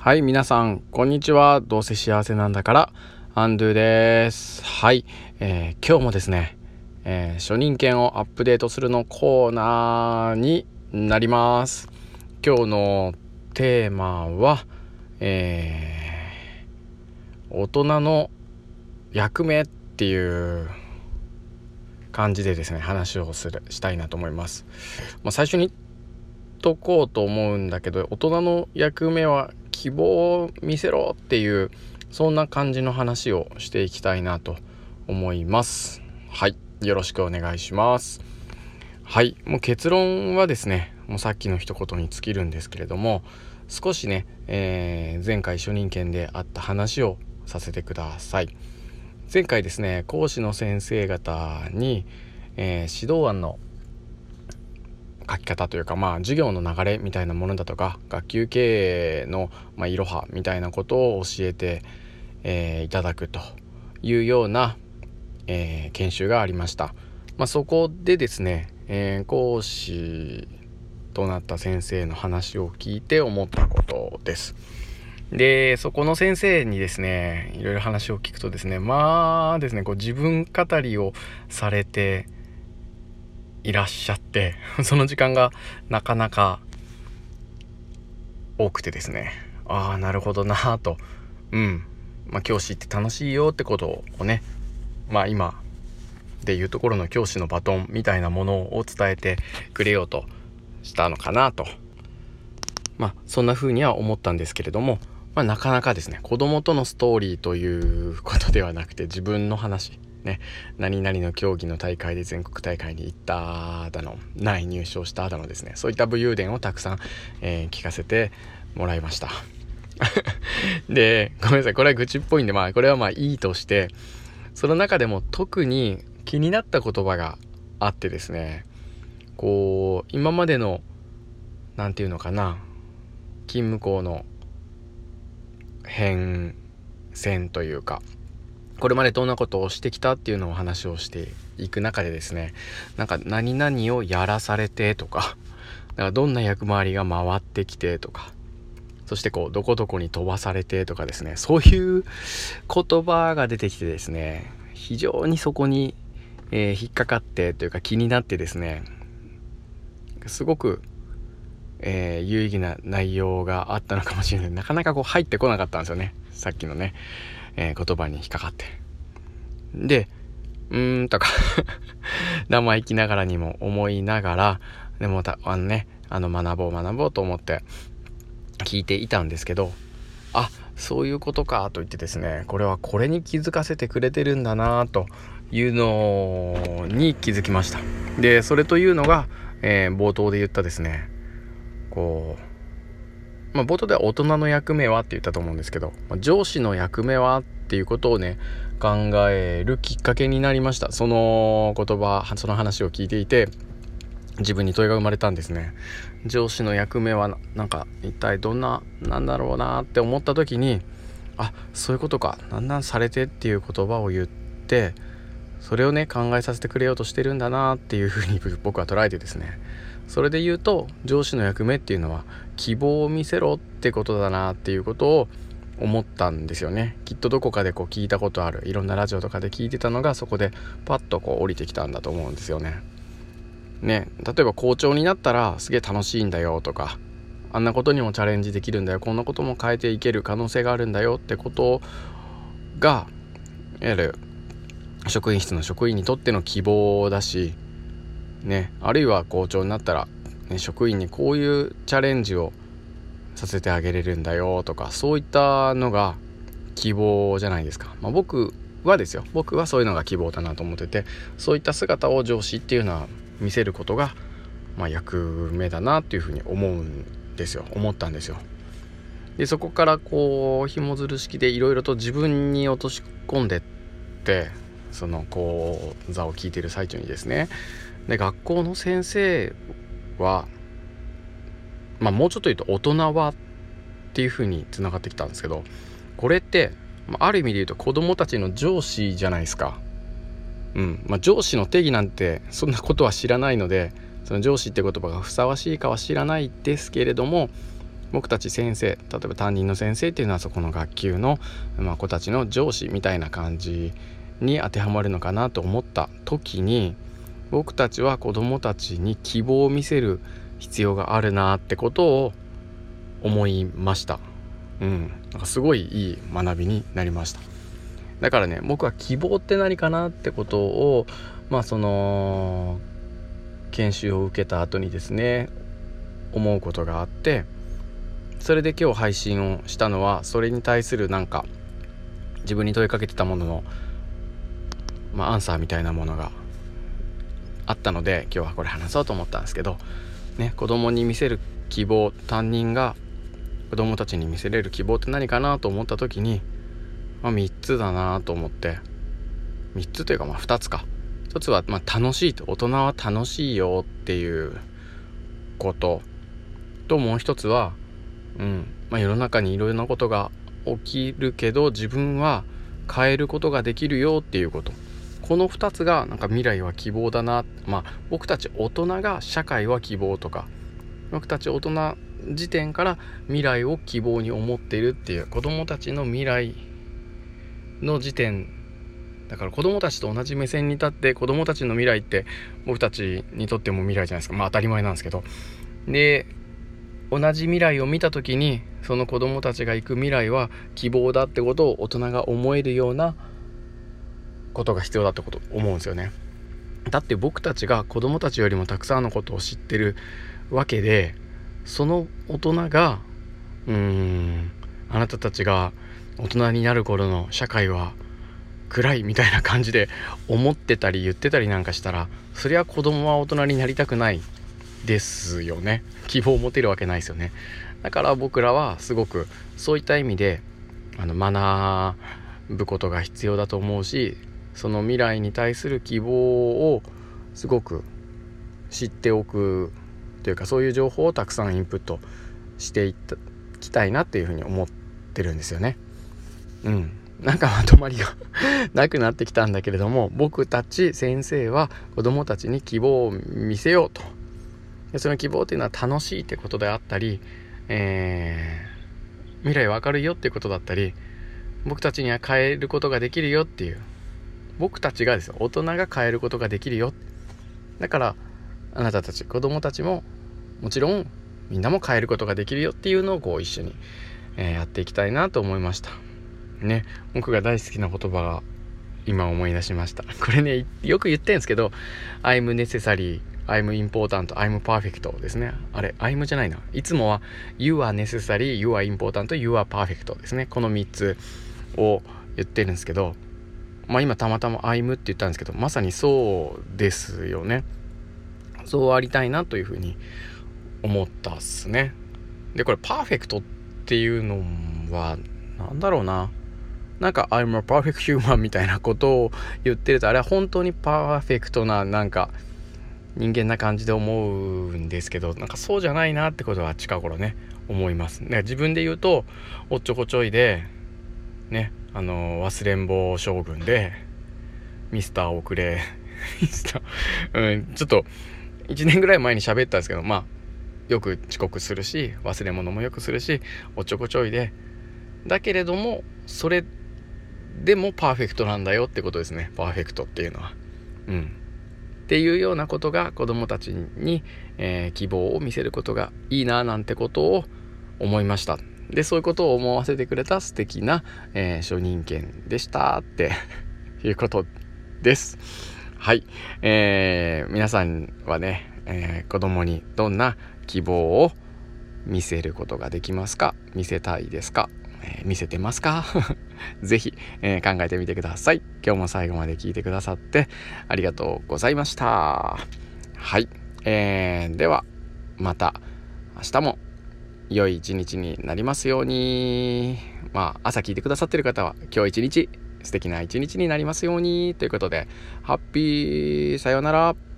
はい、皆さん、こんにちは。どうせ幸せなんだから、アンドゥです。はい、えー今日もですね、えー初任権をアップデートするのコーナーになります。今日のテーマは、えー大人の役目っていう感じでですね、話をするしたいなと思います。まあ、最初にとこうと思うんだけど大人の役目は希望を見せろっていうそんな感じの話をしていきたいなと思います。はい。よろしくお願いします。はい。もう結論はですねもうさっきの一言に尽きるんですけれども少しね、えー前回初任権であった話をさせてください。前回ですね講師の先生方に、えー指導案の書き方というかまあ授業の流れみたいなものだとか学級経営のまいろはみたいなことを教えて、えーいただくというような、えー研修がありました。まあ、そこでですね、えー講師となった先生の話を聞いて思ったことです。でそこの先生にですねいろいろ話を聞くとですねまあですねこう自分語りをされていらっしゃって その時間がなかなか多くてですね。ああなるほどなぁと。うん。まあ教師って楽しいよってことをねまあ今でいうところの教師のバトンみたいなものを伝えてくれようとしたのかなと。まあそんな風には思ったんですけれども、まあ、なかなかですね子供とのストーリーということではなくて自分の話。ね。何々の競技の大会で全国大会に行っただの。何位入賞しただのですね。そういった武勇伝をたくさん、えー聞かせてもらいました。でごめんなさい。これは愚痴っぽいんでまあこれはまあいいとしてその中でも特に気になった言葉があってですね。こう今までの何て言うのかな。勤務校の変遷というかこれまでどんなことをしてきたっていうのを話をしていく中でですねなんか何々をやらされてとかだからどんな役回りが回ってきてとかそしてこうどこどこに飛ばされてとかですねそういう言葉が出てきてですね非常にそこに、えー引っかかってというか気になってですねすごく、えー有意義な内容があったのかもしれない。なかなかこう入ってこなかったんですよねさっきのね、えー言葉に引っかかって。でうーんとか 生意気ながらにも思いながらでもたあのねあの学ぼう学ぼうと思って聞いていたんですけどあそういうことかと言ってですねこれはこれに気づかせてくれてるんだなというのに気づきました。でそれというのが、えー冒頭で言ったですねこう、まあ、冒頭では大人の役目はって言ったと思うんですけど、まあ上司の役目はっていうことをね考えるきっかけになりました。その言葉その話を聞いていて自分に問いが生まれたんですね。上司の役目はなんか一体どんななんだろうなって思った時にあそういうことかだんだんされてっていう言葉を言ってそれをね考えさせてくれようとしてるんだなっていうふうに僕は捉えてですね。それで言うと上司の役目っていうのは希望を見せろってことだなっていうことを思ったんですよねきっとどこかでこう聞いたことあるいろんなラジオとかで聞いてたのがそこでパッとこう降りてきたんだと思うんですよね。ね例えば校長になったらすげえ楽しいんだよとかあんなことにもチャレンジできるんだよこんなことも変えていける可能性があるんだよってことがいわゆる職員室の職員にとっての希望だしねあるいは校長になったら、ね、職員にこういうチャレンジをさせてあげれるんだよとかそういったのが希望じゃないですか、まあ、僕はですよ。僕はそういうのが希望だなと思っててそういった姿を上司っていうのは見せることが、まあ、役目だなっていうふうに思うんですよ。思ったんですよ。でそこからこう紐づる式でいろいろと自分に落とし込んでってその講座を聞いてる最中にですねで学校の先生はまあもうちょっと言うと大人はっていうふうにつながってきたんですけどこれってあある意味で言うと子供たちの上司じゃないですか。うんまあ、上司の定義なんてそんなことは知らないのでその上司って言葉がふさわしいかは知らないですけれども僕たち先生例えば担任の先生っていうのはそこの学級の、まあ、子たちの上司みたいな感じに当てはまるのかなと思った時に僕たちは子どもたちに希望を見せる必要があるなってことを思いました。うん、なんかすごいいい学びになりました。だからね僕は希望って何かなってことをまあその研修を受けた後にですね思うことがあってそれで今日配信をしたのはそれに対するなんか自分に問いかけてたものの、まあ、アンサーみたいなものがあったので今日はこれ話そうと思ったんですけど、ね、子供に見せる希望担任が子供たちに見せれる希望って何かなと思った時に、まあ、3つだなと思って3つというかまあ2つか。1つはま楽しいと大人は楽しいよっていうこと。ともう一つは、うんまあ、世の中にいろいろなことが起きるけど自分は変えることができるよっていうこと。この2つがなんか未来は希望だなまあ僕たち大人が社会は希望とか僕たち大人時点から未来を希望に思っているっていう子供たちの未来の時点だから子供たちと同じ目線に立って子供たちの未来って僕たちにとっても未来じゃないですか。まあ当たり前なんですけど。で同じ未来を見た時にその子供たちが行く未来は希望だってことを大人が思えるようなことが必要だってこと思うんですよね。だって僕たちが子供たちよりもたくさんのことを知ってるわけでその大人がうーんあなたたちが大人になる頃の社会は暗いみたいな感じで思ってたり言ってたりなんかしたらそりゃ子供は大人になりたくないですよね。希望を持てるわけないですよね。だから僕らはすごくそういった意味であの学ぶことが必要だと思うしその未来に対する希望をすごく知っておくというかそういう情報をたくさんインプットしていきたいなっていうふうに思ってるんですよね。うん、なんかまとまりが なくなってきたんだけれども僕たち先生は子どもたちに希望を見せようと。でその希望というのは楽しいってことであったり、えー、未来は明るいよってことだったり僕たちには変えることができるよっていう。僕たちがですよ大人が変えることができるよ。だからあなたたち子供たちももちろんみんなも変えることができるよ。っていうのをこう一緒に、えー、やっていきたいなと思いました。ね僕が大好きな言葉が今思い出しました。これねよく言ってんですけど I'm necessary I'm important I'm perfect ですね。あれ I'm じゃないな。いつもは You are necessary You are important You are perfect ですね。この3つを言ってるんですけどまあ今たまたま I'm って言ったんですけどまさにそうですよね。そうありたいなというふうに思ったっすね。でこれパーフェクトっていうのは何だろうな。なんか I'm a perfect human みたいなことを言ってるとあれは本当にパーフェクトななんか人間な感じで思うんですけどなんかそうじゃないなってことは近頃ね思います。ね、自分で言うとおっちょこちょいでねあの忘れん坊将軍でミスター遅れミスターうんちょっと1年ぐらい前に喋ったんですけどまあよく遅刻するし忘れ物もよくするしおっちょこちょいでだけれどもそれでもパーフェクトなんだよってことですねパーフェクトっていうのは。うんっていうようなことが子どもたちに、えー、希望を見せることがいいななんてことを思いました。でそういうことを思わせてくれた素敵な、えー、初任権でしたって いうことです。はい、えー、皆さんはね、えー、子供にどんな希望を見せることができますか？見せたいですか、えー、見せてますか？ぜひ、えー、考えてみてください。今日も最後まで聞いてくださってありがとうございました。はい、えー、ではまた明日も。良い一日になりますように。まあ朝聞いてくださってる方は今日一日素敵な一日になりますように。ということでハッピーさようなら。